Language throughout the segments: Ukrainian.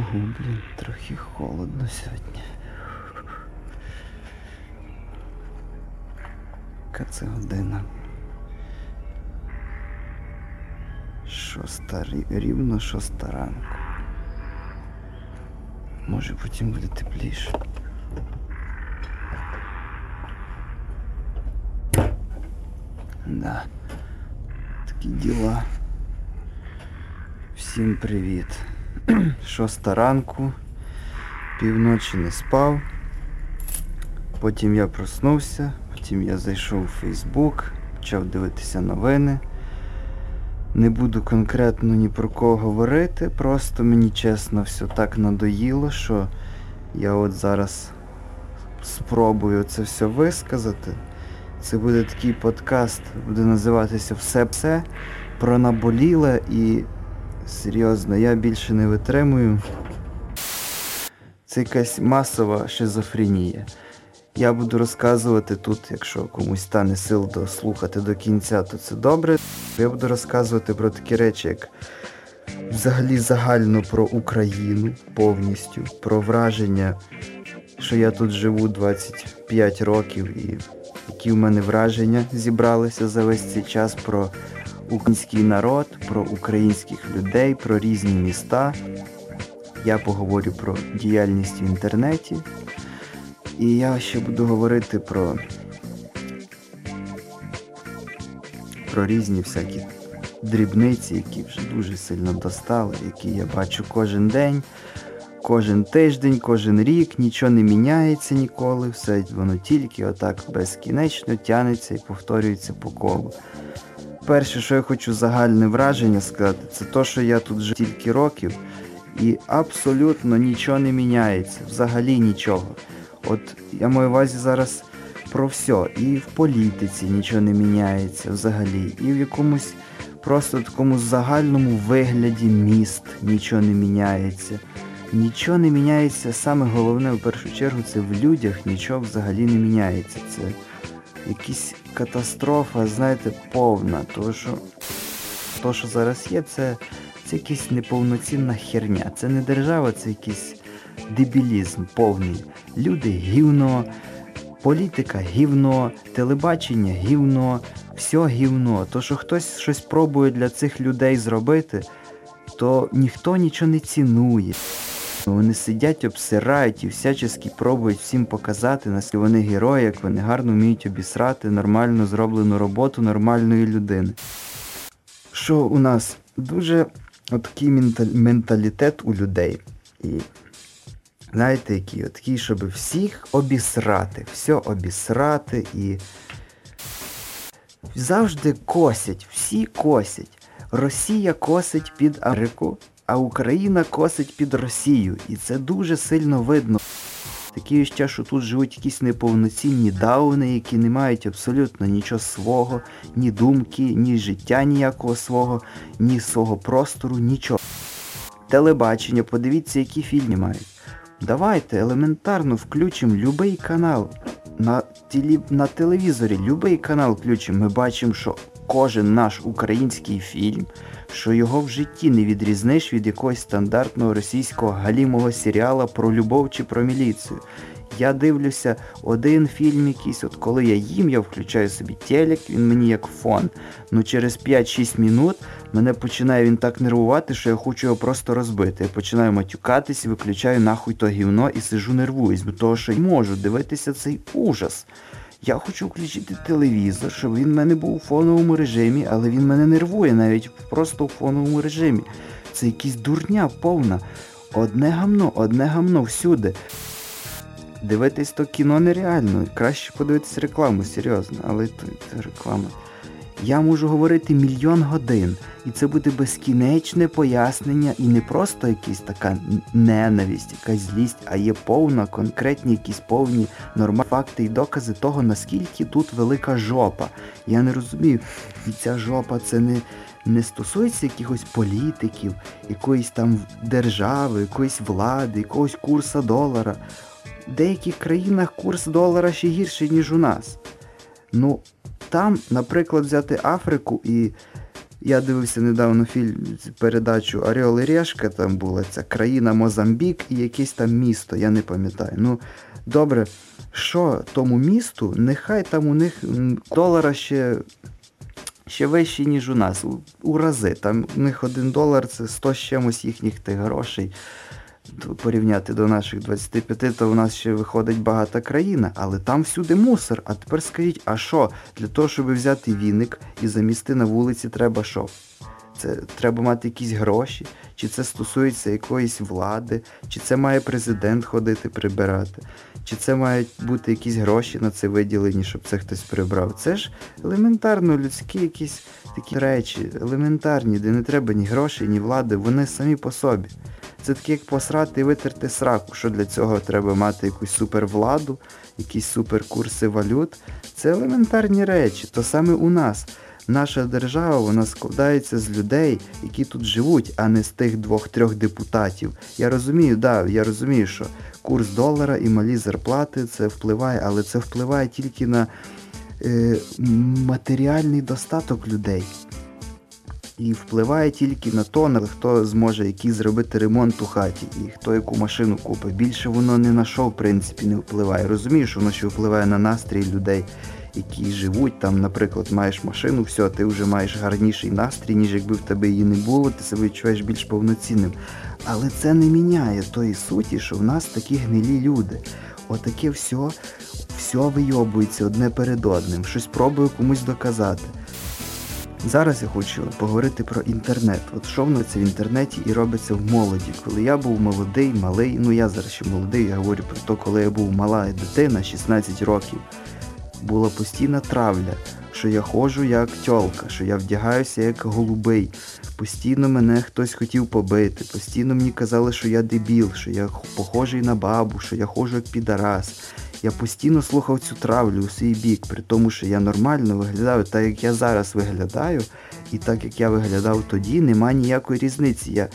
Ого, блін, трохи холодно сьогодні. Яка це година? Шоста, рівно шоста ранку. Може потім буде тепліше. Да. Такі діла. Всім привіт. Шоста ранку. Півночі не спав. Потім я проснувся, потім я зайшов у Фейсбук, почав дивитися новини. Не буду конкретно ні про кого говорити, просто мені чесно все так надоїло, що я от зараз спробую це все висказати. Це буде такий подкаст, буде називатися Все-все про наболіле і серйозно, я більше не витримую. Це якась масова шизофренія. Я буду розказувати тут, якщо комусь стане сил дослухати до кінця, то це добре. Я буду розказувати про такі речі, як взагалі загально про Україну повністю, про враження, що я тут живу 25 років і які в мене враження зібралися за весь цей час про український народ, про українських людей, про різні міста. Я поговорю про діяльність в інтернеті. І я ще буду говорити про, про різні всякі дрібниці, які вже дуже сильно достали, які я бачу кожен день, кожен тиждень, кожен рік, нічого не міняється ніколи, все воно тільки отак безкінечно тянеться і повторюється по колу. Перше, що я хочу загальне враження сказати, це те, що я тут вже тільки років, і абсолютно нічого не міняється, взагалі нічого. От я маю увазі зараз про все. І в політиці нічого не міняється взагалі, і в якомусь просто такому загальному вигляді міст нічого не міняється. Нічого не міняється, саме головне в першу чергу це в людях нічого взагалі не міняється. Це якась катастрофа, знаєте, повна. Тому що то, що зараз є, це, це якась неповноцінна херня. Це не держава, це якийсь дебілізм повний. Люди гівно, політика гівно, телебачення гівно, все гівно. То, що хтось щось пробує для цих людей зробити, то ніхто нічого не цінує. Вони сидять, обсирають і всячески пробують всім показати, наскільки вони герої, як вони гарно вміють обісрати нормально зроблену роботу нормальної людини. Що у нас дуже такий менталітет у людей. І знаєте, який? Такий, щоб всіх обісрати, все обісрати і завжди косять, всі косять. Росія косить під Америку, а Україна косить під Росію. І це дуже сильно видно. Такі ще, що тут живуть якісь неповноцінні дауни, які не мають абсолютно нічого свого, ні думки, ні життя ніякого свого, ні свого простору, нічого. Телебачення, подивіться, які фільми мають. Давайте елементарно включимо будь-який канал. На телі... на телевізорі будь-який канал включимо. Ми бачимо, що кожен наш український фільм, що його в житті не відрізниш від якогось стандартного російського галімого серіала про любов чи про міліцію. Я дивлюся один фільм якийсь, от коли я їм, я включаю собі телек, він мені як фон. Ну через 5-6 минут мене починає він так нервувати, що я хочу його просто розбити. Я починаю матюкатись, виключаю нахуй то гівно і сижу нервуюсь, бо того, що я можу дивитися цей ужас. Я хочу включити телевізор, щоб він в мене був у фоновому режимі, але він мене нервує навіть просто у фоновому режимі. Це якась дурня повна. Одне гамно, одне гамно всюди. Дивитись то кіно нереально. Краще подивитись рекламу, серйозно, але то, реклама. Я можу говорити мільйон годин, і це буде безкінечне пояснення, і не просто якась така ненависть, якась злість, а є повна, конкретні якісь повні нормальні факти і докази того, наскільки тут велика жопа. Я не розумію, і ця жопа це не, не стосується якихось політиків, якоїсь там держави, якоїсь влади, якогось курсу долара. В деяких країнах курс долара ще гірший, ніж у нас. Ну, там, наприклад, взяти Африку і Я дивився недавно фільм, передачу Орел і Решка, там була ця країна Мозамбік і якесь там місто, я не пам'ятаю. Ну, добре, що тому місту, нехай там у них долара ще ще вищий, ніж у нас. У, у рази. Там у них один долар це 100 з чимось їхніх тих грошей. Порівняти до наших 25, то у нас ще виходить багата країна, але там всюди мусор. А тепер скажіть, а що? Для того, щоб взяти віник і замісти на вулиці, треба що? Це треба мати якісь гроші, чи це стосується якоїсь влади, чи це має президент ходити прибирати, чи це мають бути якісь гроші на це виділені, щоб це хтось прибрав. Це ж елементарно людські якісь такі речі, елементарні, де не треба ні грошей, ні влади, вони самі по собі. Це таке, як посрати і витерти сраку, що для цього треба мати якусь супервладу, якісь суперкурси валют. Це елементарні речі, то саме у нас. Наша держава вона складається з людей, які тут живуть, а не з тих двох-трьох депутатів. Я розумію, да, я розумію, що курс долара і малі зарплати це впливає, але це впливає тільки на е, матеріальний достаток людей. І впливає тільки на то, на хто зможе який зробити ремонт у хаті і хто яку машину купить. Більше воно не на що, в принципі, не впливає. Розумію, що воно ще впливає на настрій людей які живуть, там, наприклад, маєш машину, все, ти вже маєш гарніший настрій, ніж якби в тебе її не було, ти себе відчуваєш більш повноцінним. Але це не міняє тої суті, що в нас такі гнилі люди. Отаке все, все вийобується одне перед одним, щось пробую комусь доказати. Зараз я хочу поговорити про інтернет. От що воно це в інтернеті і робиться в молоді. Коли я був молодий, малий, ну я зараз ще молодий, я говорю про те, коли я був мала дитина, 16 років була постійна травля, що я ходжу як тьолка, що я вдягаюся як голубий. Постійно мене хтось хотів побити, постійно мені казали, що я дебіл, що я похожий на бабу, що я ходжу як підарас. Я постійно слухав цю травлю у свій бік, при тому, що я нормально виглядаю, так як я зараз виглядаю, і так як я виглядав тоді, немає ніякої різниці. Я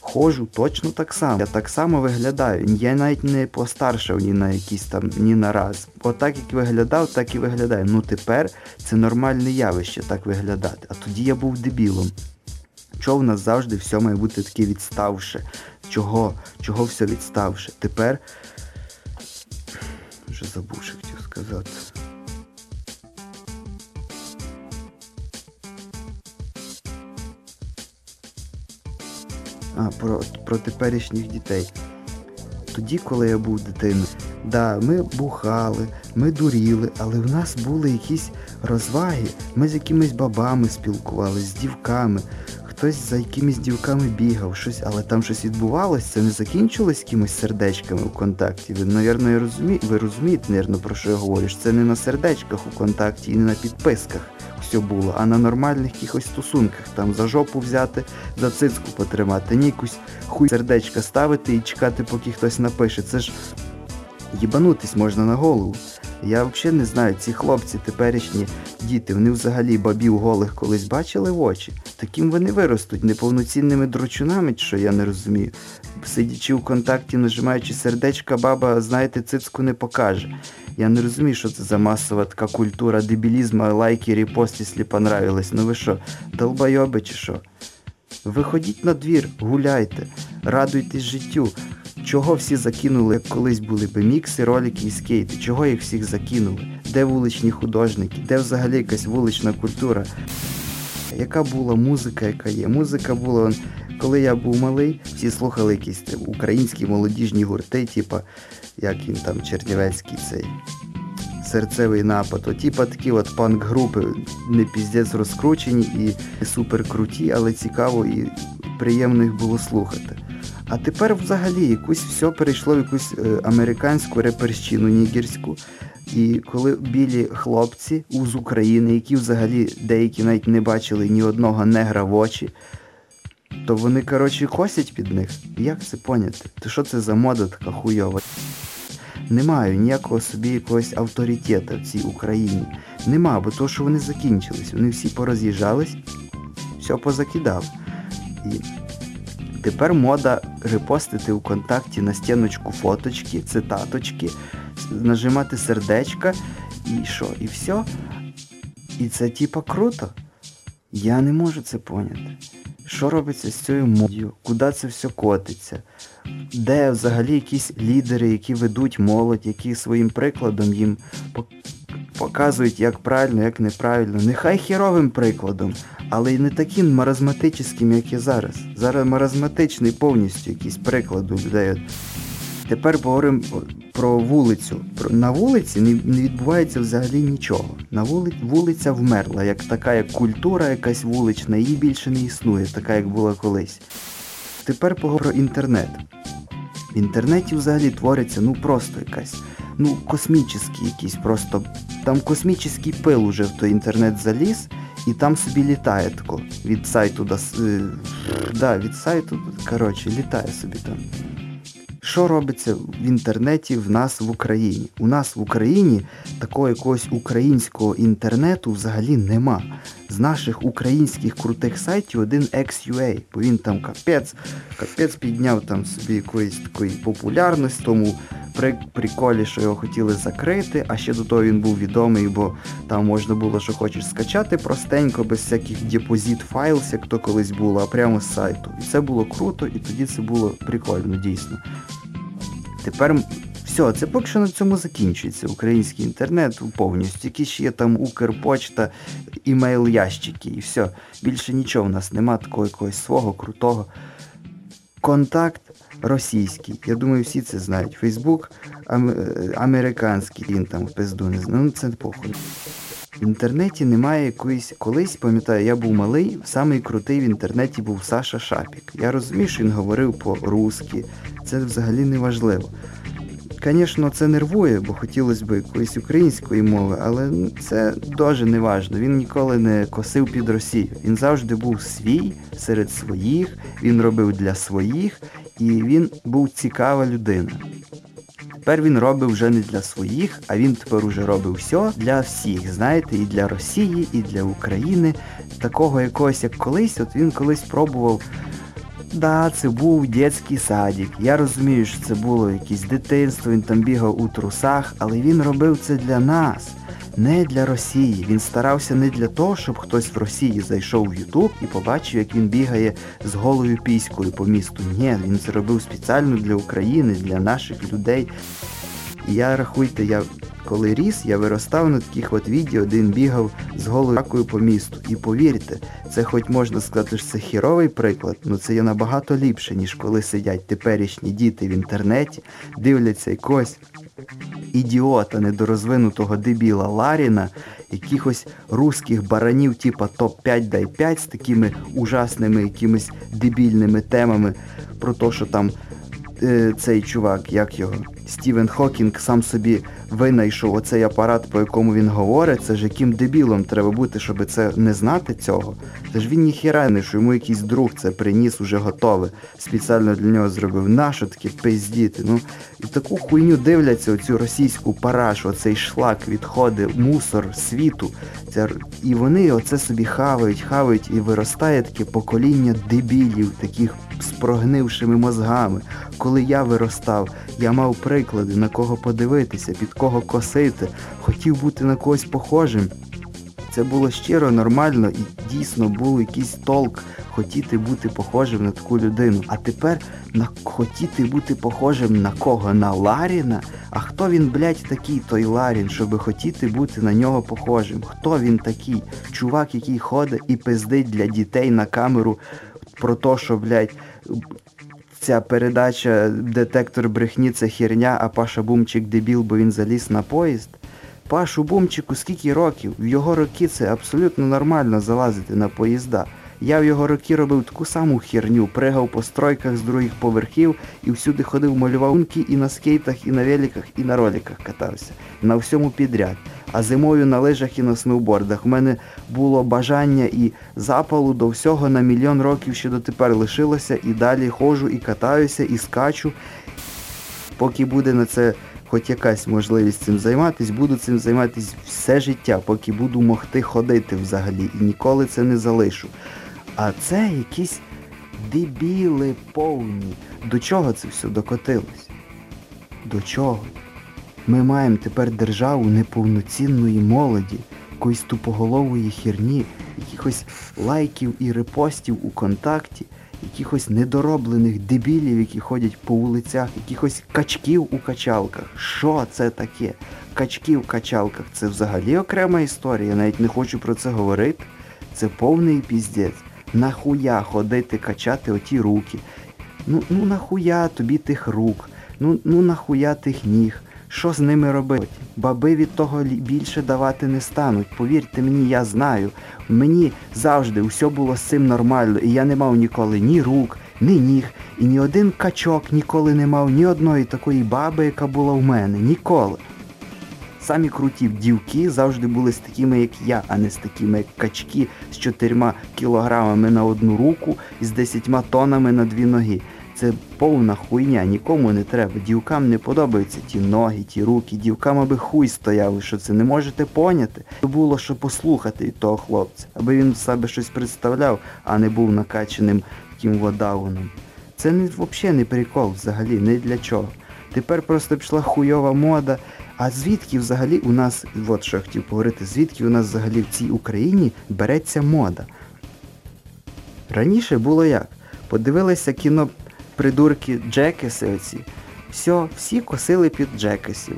ходжу точно так само. Я так само виглядаю. Я навіть не постаршав ні на якийсь там, ні на раз. Отак як виглядав, так і виглядаю. Ну тепер це нормальне явище так виглядати. А тоді я був дебілом. Чого в нас завжди все має бути таке відставше? Чого? Чого все відставше? Тепер... Вже забув, що хотів сказати. а, про про теперішніх дітей. Тоді, коли я був дитиною, да, ми бухали, ми дуріли, але в нас були якісь розваги. Ми з якимись бабами спілкувалися, з дівками, хтось за якимись дівками бігав, щось, але там щось відбувалося, це не закінчилось якимось сердечками у контакті. Ви, навірно, розумі... ви розумієте, навірно, про що я говорю. Це не на сердечках у контакті і не на підписках все було, а на нормальних якихось стосунках, там за жопу взяти, за цицьку потримати, ні якусь хуй сердечка ставити і чекати, поки хтось напише. Це ж їбанутись можна на голову. Я взагалі не знаю, ці хлопці, теперішні діти, вони взагалі бабів голих колись бачили в очі. Таким вони виростуть, неповноцінними дрочунами, що я не розумію. Сидячи в контакті, нажимаючи сердечка, баба, знаєте, цицьку не покаже. Я не розумію, що це за масова така культура дебілізму, лайки, репости, якщо понравилось. Ну ви що, долбойоби чи що? Виходіть на двір, гуляйте, радуйтесь життю. Чого всі закинули, як колись були бемікси, ролики і скейти? Чого їх всіх закинули? Де вуличні художники? Де взагалі якась вулична культура? Яка була музика, яка є? Музика була, коли я був малий, всі слухали якісь українські молодіжні гурти, типа як він там, Чернівецький цей серцевий напад. От, типа такі от панк-групи не піздець розкручені і супер круті, але цікаво і приємно їх було слухати. А тепер взагалі якусь все перейшло в якусь е, американську реперщину нігерську. І коли білі хлопці з України, які взагалі деякі навіть не бачили ні одного негра в очі, то вони, коротше, косять під них. Як це поняти? То що це за мода така хуйова? Не маю ніякого собі якогось авторитету в цій Україні. Нема, бо то, що вони закінчились. Вони всі пороз'їжджались, все позакидав. І тепер мода репостити у контакті на стіночку фоточки, цитаточки, нажимати сердечка і що, і все. І це типа круто. Я не можу це поняти. Що робиться з цією молоддю? Куди це все котиться? Де взагалі якісь лідери, які ведуть молодь, які своїм прикладом їм показують, як правильно, як неправильно. Нехай херовим прикладом, але й не таким маразматичним, як і зараз. Зараз маразматичний повністю якийсь приклад у людей. Тепер поговоримо про вулицю. На вулиці не відбувається взагалі нічого. На вулиці вулиця вмерла, як така, як культура, якась вулична, її більше не існує, така як була колись. Тепер поговоримо про інтернет. В інтернеті взагалі твориться ну просто якась, ну космічний якийсь просто. Там космічний пил уже в той інтернет заліз, і там собі літає тако від сайту до... Е, да, від сайту, коротше, літає собі там. Що робиться в інтернеті в нас в Україні? У нас в Україні такого якогось українського інтернету взагалі нема. З наших українських крутих сайтів один XUA, бо він там капець, капець підняв там собі якоїсь такої популярності, тому при приколі, що його хотіли закрити, а ще до того він був відомий, бо там можна було, що хочеш скачати простенько, без всяких депозит файлс, як то колись було, а прямо з сайту. І це було круто, і тоді це було прикольно, дійсно. Тепер все, це поки що на цьому закінчується. Український інтернет повністю. Тільки ще є там Укрпочта, імейл ящики і все. Більше нічого в нас нема такого якогось свого крутого. Контакт російський. Я думаю, всі це знають. Фейсбук американський, він там в пизду не знає. Ну це похуй. В інтернеті немає якоїсь... Колись, пам'ятаю, я був малий, самий крутий в інтернеті був Саша Шапік. Я розумію, що він говорив по-русски. Це взагалі не важливо. Звісно, це нервує, бо хотілося б якоїсь української мови, але це дуже не важливо. Він ніколи не косив під Росію. Він завжди був свій серед своїх, він робив для своїх і він був цікава людина. Тепер він робив вже не для своїх, а він тепер уже робив все для всіх. Знаєте, і для Росії, і для України. Такого якогось, як колись, от він колись пробував. Да, це був дитячий садик. Я розумію, що це було якесь дитинство, він там бігав у трусах, але він робив це для нас не для Росії. Він старався не для того, щоб хтось в Росії зайшов в Ютуб і побачив, як він бігає з голою піською по місту. Ні, він це робив спеціально для України, для наших людей. І я рахуйте, я коли ріс, я виростав на таких от відео, де він бігав з голою ракою по місту. І повірте, це хоч можна сказати, що це хіровий приклад, але це є набагато ліпше, ніж коли сидять теперішні діти в інтернеті, дивляться якось ідіота, недорозвинутого дебіла Ларіна, якихось русських баранів, типа топ-5 дай 5 з такими ужасними якимись дебільними темами про те, що там е, цей чувак, як його, Стівен Хокінг сам собі винайшов оцей апарат, по якому він говорить, це ж яким дебілом треба бути, щоб це не знати цього. Це ж він ніхіра не що йому якийсь друг це приніс уже готове. Спеціально для нього зробив. Нащо таке пиздіти? Ну, І таку хуйню дивляться оцю російську парашу, оцей шлак, відходи, мусор світу. Це, І вони оце собі хавають, хавають, і виростає таке покоління дебілів, таких з прогнившими мозгами. Коли я виростав, я мав приклади, на кого подивитися, під кого косити, хотів бути на когось похожим. Це було щиро, нормально і дійсно був якийсь толк хотіти бути похожим на таку людину. А тепер на хотіти бути похожим на кого? На Ларіна? А хто він, блядь, такий, той Ларін, щоб хотіти бути на нього похожим? Хто він такий? Чувак, який ходить і пиздить для дітей на камеру про те, що, блядь, ця передача детектор брехні це херня, а Паша Бумчик дебіл, бо він заліз на поїзд. Пашу Бумчику скільки років? В його роки це абсолютно нормально залазити на поїзда. Я в його роки робив таку саму херню, пригав по стройках з других поверхів і всюди ходив, малював і на скейтах, і на великах, і на роликах катався. На всьому підряд. А зимою на лижах і на сноубордах. У мене було бажання і запалу до всього на мільйон років ще дотепер лишилося. І далі ходжу, і катаюся, і скачу. Поки буде на це хоч якась можливість цим займатися, буду цим займатися все життя, поки буду могти ходити взагалі. І ніколи це не залишу. А це якісь дебіли повні. До чого це все докотилось? До чого? Ми маємо тепер державу неповноцінної молоді, якоїсь тупоголової херні, якихось лайків і репостів у контакті, якихось недороблених дебілів, які ходять по вулицях, якихось качків у качалках. Що це таке? Качки в качалках це взагалі окрема історія, я навіть не хочу про це говорити. Це повний піздець. Нахуя ходити качати оті руки? Ну ну нахуя тобі тих рук? Ну ну нахуя тих ніг? Що з ними робити? Баби від того більше давати не стануть. Повірте мені, я знаю. Мені завжди все було з цим нормально, і я не мав ніколи ні рук, ні ніг, і ні один качок ніколи не мав ні одної такої баби, яка була в мене. Ніколи. Самі круті дівки завжди були з такими, як я, а не з такими, як качки з чотирма кілограмами на одну руку і з десятьма тонами на дві ноги. Це повна хуйня, нікому не треба. Дівкам не подобаються ті ноги, ті руки, дівкам аби хуй стояли, що це не можете поняти. Було що послухати того хлопця, аби він себе щось представляв, а не був накаченим таким водауном. Це не, взагалі не прикол взагалі, не для чого. Тепер просто пішла хуйова мода. А звідки взагалі у нас, от що я хотів поговорити, звідки у нас взагалі в цій Україні береться мода? Раніше було як? Подивилися кіно придурки Джекеси оці. Все, всі косили під Джекесів.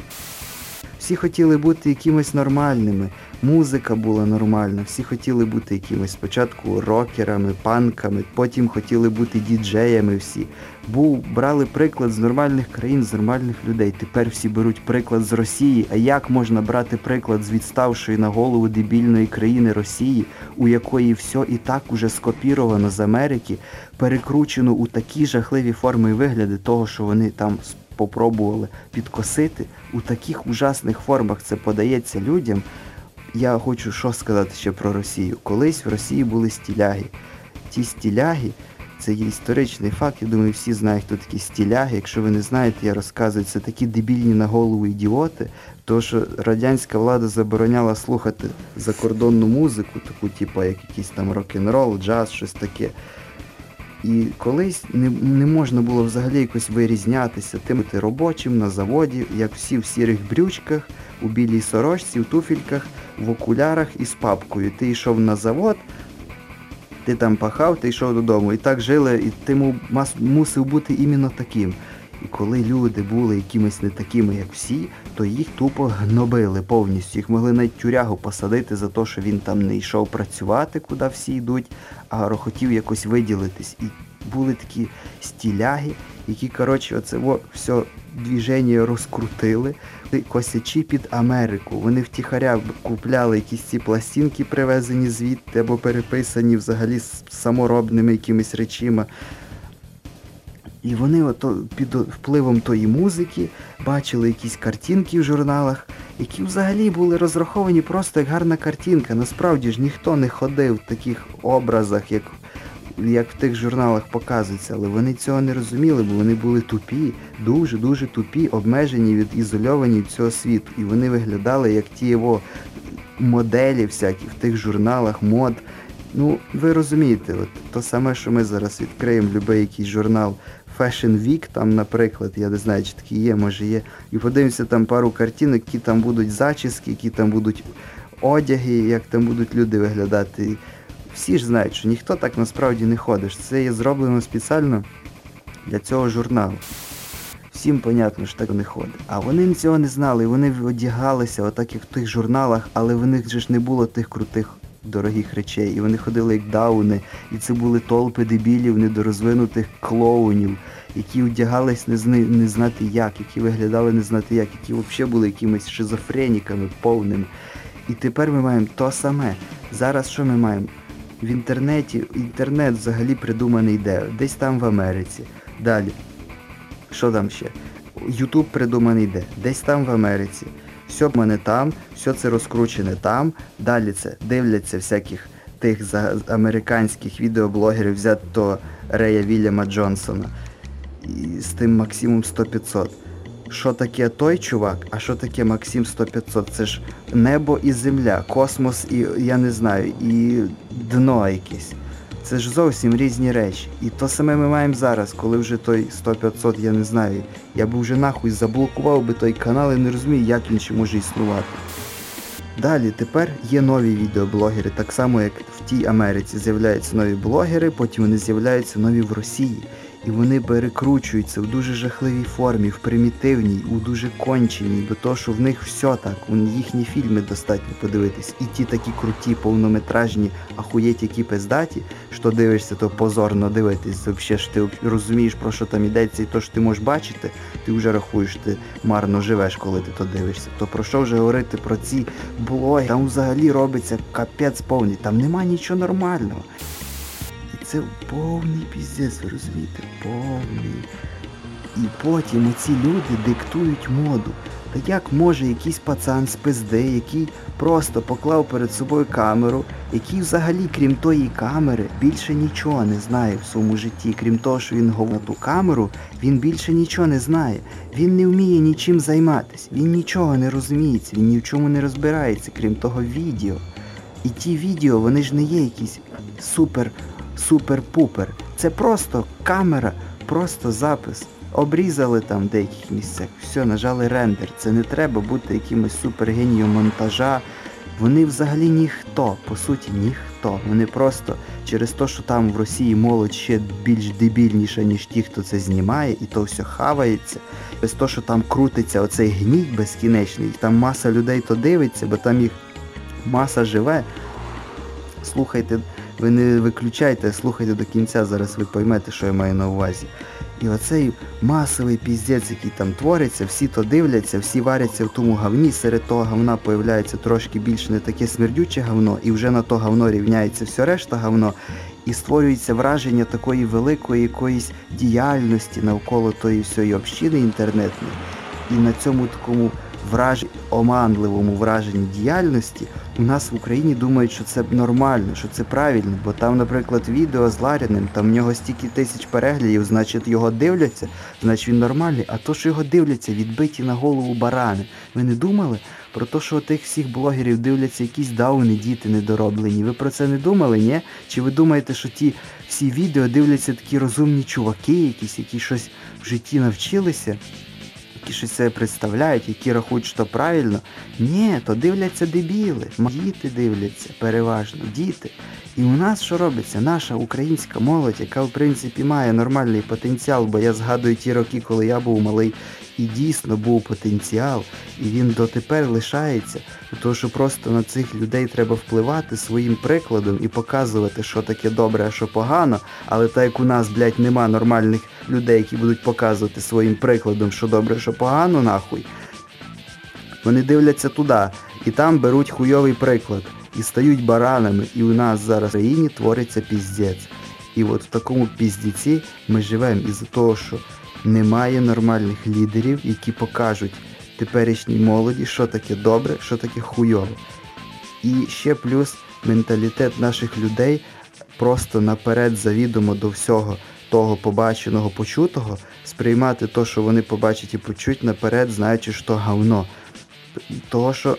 Всі хотіли бути якимось нормальними, музика була нормальна, всі хотіли бути якимось спочатку рокерами, панками, потім хотіли бути діджеями всі. Був, брали приклад з нормальних країн, з нормальних людей. Тепер всі беруть приклад з Росії. А як можна брати приклад з відставшої на голову дебільної країни Росії, у якої все і так уже скопіровано з Америки, перекручено у такі жахливі форми і вигляди того, що вони там попробували підкосити у таких ужасних формах це подається людям. Я хочу що сказати ще про Росію. Колись в Росії були стіляги. Ті стіляги, це є історичний факт, я думаю, всі знають, хто такі стіляги. Якщо ви не знаєте, я розказую, це такі дебільні на голову ідіоти, тому що радянська влада забороняла слухати закордонну музику, таку, типу, як якийсь там рок-н-рол, джаз, щось таке. І колись не не можна було взагалі якось вирізнятися тим ти робочим на заводі, як всі в сірих брючках, у білій сорочці, в туфельках, в окулярах і з папкою. Ти йшов на завод, ти там пахав, ти йшов додому. І так жили, і ти мусив бути іменно таким. І коли люди були якимись не такими, як всі, то їх тупо гнобили повністю. Їх могли навіть тюрягу посадити за те, що він там не йшов працювати, куди всі йдуть, а хотів якось виділитись. І були такі стіляги, які, коротше, оце о, все двіження розкрутили, косячи під Америку. Вони втіхаря купляли якісь ці пластинки, привезені звідти або переписані взагалі з саморобними якимись речима. І вони ото під впливом тої музики бачили якісь картинки в журналах, які взагалі були розраховані просто як гарна картинка. Насправді ж ніхто не ходив в таких образах, як як в тих журналах показується, але вони цього не розуміли, бо вони були тупі, дуже-дуже тупі, обмежені від ізольовані від цього світу. І вони виглядали як ті його моделі всякі в тих журналах, мод. Ну, ви розумієте, от то саме, що ми зараз відкриємо будь-який журнал Fashion Week, там, наприклад, я не знаю, чи такі є, може є. І подивимося там пару картинок, які там будуть зачіски, які там будуть одяги, як там будуть люди виглядати. Всі ж знають, що ніхто так насправді не ходить. Це є зроблено спеціально для цього журналу. Всім понятно, що так не ходить. А вони цього не знали, вони одягалися, отак як в тих журналах, але в них же ж не було тих крутих дорогих речей. І вони ходили як дауни, і це були толпи дебілів, недорозвинутих клоунів, які одягались не, зни, не знати як, які виглядали не знати як, які взагалі були якимись шизофреніками повними. І тепер ми маємо то саме. Зараз що ми маємо? В інтернеті, інтернет взагалі придуманий де? Десь там в Америці. Далі. Що там ще? Ютуб придуманий де? Десь там в Америці все в мене там, все це розкручене там. Далі це дивляться всяких тих американських відеоблогерів, взяти то Рея Вільяма Джонсона і з тим Максимум 100-500. Що таке той чувак, а що таке Максим 100-500? Це ж небо і земля, космос і я не знаю, і дно якесь. Це ж зовсім різні речі. І то саме ми маємо зараз, коли вже той 100-500, я не знаю. Я би вже нахуй заблокував би той канал і не розумію, як він ще може існувати. Далі тепер є нові відеоблогери, так само як в тій Америці з'являються нові блогери, потім вони з'являються нові в Росії. І вони перекручуються в дуже жахливій формі, в примітивній, у дуже конченій, бо то, що в них все так, у їхні фільми достатньо подивитись. І ті такі круті, повнометражні, ахуєть, які пиздаті, що дивишся, то позорно дивитись. Взагалі ж ти розумієш, про що там йдеться, і то, що ти можеш бачити, ти вже рахуєш, ти марно живеш, коли ти то дивишся. То про що вже говорити про ці блоги? Там взагалі робиться капець повний, там нема нічого нормального. Це повний піздець, ви розумієте? Повний. І потім оці люди диктують моду. Та як може якийсь пацан з пизди, який просто поклав перед собою камеру, який взагалі, крім тої камери, більше нічого не знає в своєму житті, крім того, що він говорить ту камеру, він більше нічого не знає. Він не вміє нічим займатися, він нічого не розуміється, він ні в чому не розбирається, крім того відео. І ті відео, вони ж не є якісь супер супер-пупер. Це просто камера, просто запис. Обрізали там в деяких місцях, все, нажали рендер. Це не треба бути якимось супергенієм монтажа. Вони взагалі ніхто, по суті, ніхто. Вони просто через те, що там в Росії молодь ще більш дебільніша, ніж ті, хто це знімає, і то все хавається. Без того, що там крутиться оцей гній безкінечний, там маса людей то дивиться, бо там їх маса живе. Слухайте, ви не виключайте, слухайте до кінця, зараз ви поймете, що я маю на увазі. І оцей масовий піздець, який там твориться, всі то дивляться, всі варяться в тому говні, серед того говна появляється трошки більш не таке смердюче говно, і вже на то говно рівняється все решта говно, і створюється враження такої великої якоїсь діяльності навколо тої всієї общини інтернетної. І на цьому такому враж... оманливому враженні діяльності у нас в Україні думають, що це нормально, що це правильно, бо там, наприклад, відео з Ларіним, там в нього стільки тисяч переглядів, значить його дивляться, значить він нормальний, а то, що його дивляться, відбиті на голову барани. Ви не думали про те, що тих всіх блогерів дивляться якісь дауни, діти недороблені? Ви про це не думали, ні? Чи ви думаєте, що ті всі відео дивляться такі розумні чуваки, якісь, які щось в житті навчилися? Які щось себе представляють, які рахують, що правильно. Ні, то дивляться дебіли. Діти дивляться, переважно, діти. І у нас що робиться? Наша українська молодь, яка в принципі має нормальний потенціал, бо я згадую ті роки, коли я був малий, і дійсно був потенціал, і він дотепер лишається. Тому що просто на цих людей треба впливати своїм прикладом і показувати, що таке добре, а що погано. Але так як у нас, блядь, нема нормальних людей, які будуть показувати своїм прикладом, що добре, що погано, нахуй. Вони дивляться туди і там беруть хуйовий приклад і стають баранами. І у нас зараз в країні твориться піздець. І от в такому піздіці ми живемо із-за того, що немає нормальних лідерів, які покажуть теперішній молоді, що таке добре, що таке хуйове. І ще плюс менталітет наших людей просто наперед завідомо до всього того побаченого, почутого, сприймати те, що вони побачать і почуть наперед, знаючи, що говно. Того, що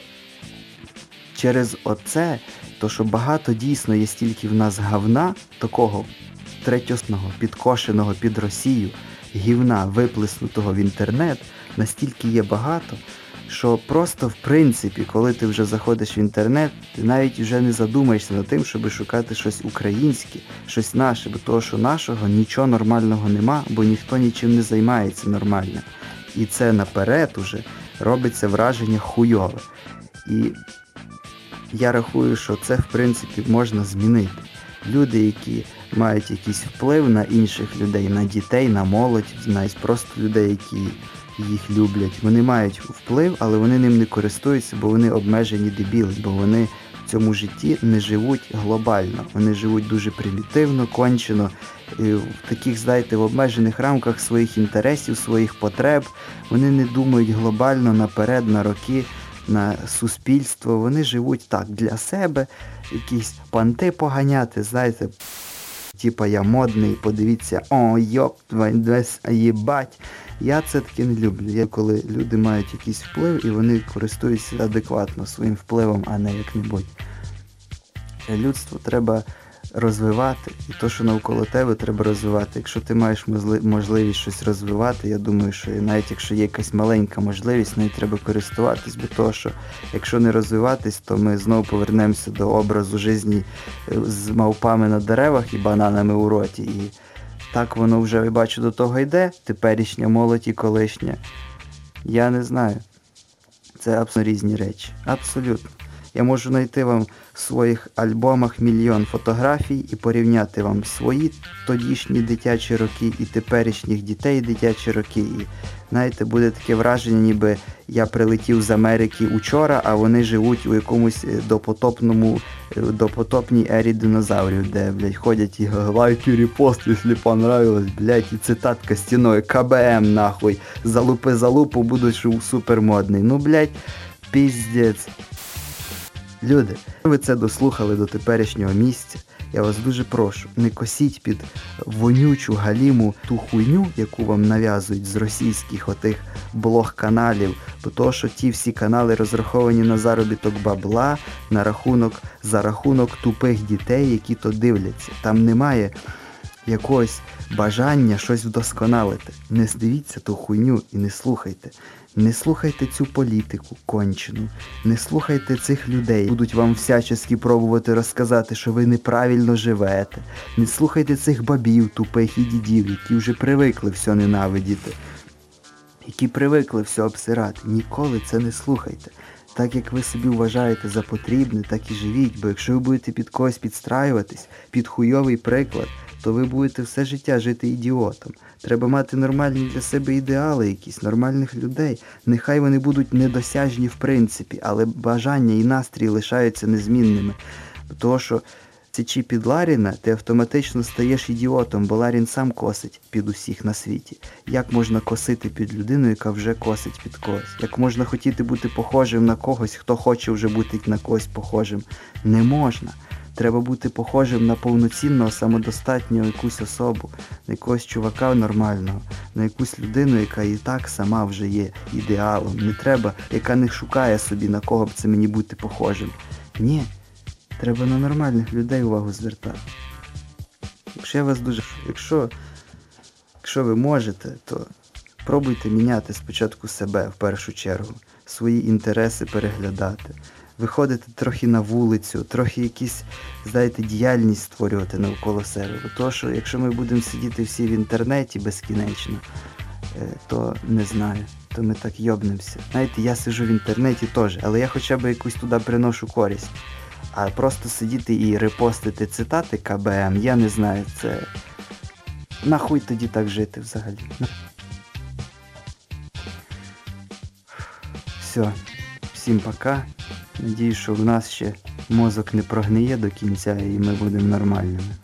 через оце, то що багато дійсно є стільки в нас говна, такого третьосного, підкошеного під Росію, гівна, виплеснутого в інтернет, настільки є багато, що просто в принципі, коли ти вже заходиш в інтернет, ти навіть вже не задумаєшся над тим, щоб шукати щось українське, щось наше, бо того, що нашого нічого нормального нема, бо ніхто нічим не займається нормально. І це наперед уже робиться враження хуйове. І я рахую, що це в принципі можна змінити. Люди, які мають якийсь вплив на інших людей, на дітей, на молодь, навіть просто людей, які їх люблять. Вони мають вплив, але вони ним не користуються, бо вони обмежені дебіли, бо вони в цьому житті не живуть глобально. Вони живуть дуже примітивно, кончено, в таких, знаєте, в обмежених рамках своїх інтересів, своїх потреб. Вони не думають глобально наперед, на роки. На суспільство, вони живуть так для себе, якісь панти поганяти, знаєте, типа я модний, подивіться, о, йоп, десь їбать. Я це таки не люблю. Я коли люди мають якийсь вплив і вони користуються адекватно своїм впливом, а не як-небудь. Людству треба розвивати. І то, що навколо тебе треба розвивати. Якщо ти маєш можливість щось розвивати, я думаю, що навіть якщо є якась маленька можливість, нею треба користуватись, бо того, що якщо не розвиватись, то ми знову повернемося до образу житті е, з мавпами на деревах і бананами у роті. І так воно вже, я бачу, до того йде, теперішня молодь і колишня. Я не знаю. Це абсолютно різні речі. Абсолютно. Я можу знайти вам в своїх альбомах мільйон фотографій і порівняти вам свої тодішні дитячі роки і теперішніх дітей дитячі роки. І знаєте, буде таке враження, ніби я прилетів з Америки учора, а вони живуть у якомусь е, допотопному, е, допотопній ері динозаврів, де, блядь, ходять і лайки, репост, якщо понравилось, блядь, і цитатка стіною, КБМ, нахуй, залупи залупу, будуть що супермодний. Ну, блядь, піздець. Люди, ви це дослухали до теперішнього місця, я вас дуже прошу, не косіть під вонючу галіму ту хуйню, яку вам нав'язують з російських отих блог-каналів, бо то, що ті всі канали розраховані на заробіток бабла, на рахунок, за рахунок тупих дітей, які то дивляться. Там немає якогось бажання щось вдосконалити. Не дивіться ту хуйню і не слухайте. Не слухайте цю політику кончену, не слухайте цих людей, будуть вам всячески пробувати розказати, що ви неправильно живете. Не слухайте цих бабів, тупих і дідів, які вже привикли все ненавидіти, які привикли все обсирати. Ніколи це не слухайте. Так як ви собі вважаєте за потрібне, так і живіть, бо якщо ви будете під когось підстраюватись, під хуйовий приклад, то ви будете все життя жити ідіотом. Треба мати нормальні для себе ідеали, якісь нормальних людей. Нехай вони будуть недосяжні в принципі, але бажання і настрій лишаються незмінними. Тому що січі під Ларіна, ти автоматично стаєш ідіотом, бо Ларін сам косить під усіх на світі. Як можна косити під людину, яка вже косить під когось? Як можна хотіти бути похожим на когось, хто хоче вже бути на когось похожим? Не можна. Треба бути похожим на повноцінного, самодостатнього якусь особу, на якогось чувака нормального, на якусь людину, яка і так сама вже є ідеалом. Не треба, яка не шукає собі, на кого б це мені бути похожим. Ні, треба на нормальних людей увагу звертати. Якщо я вас дуже. Якщо, якщо ви можете, то пробуйте міняти спочатку себе в першу чергу, свої інтереси переглядати виходити трохи на вулицю, трохи якісь, знаєте, діяльність створювати навколо себе. Бо то, що якщо ми будемо сидіти всі в інтернеті безкінечно, е, то не знаю, то ми так йобнемося. Знаєте, я сижу в інтернеті теж, але я хоча б якусь туди приношу користь. А просто сидіти і репостити цитати КБМ, я не знаю, це. Нахуй тоді так жити взагалі. Все, всім пока. Надіюсь, що в нас ще мозок не прогниє до кінця і ми будемо нормальними.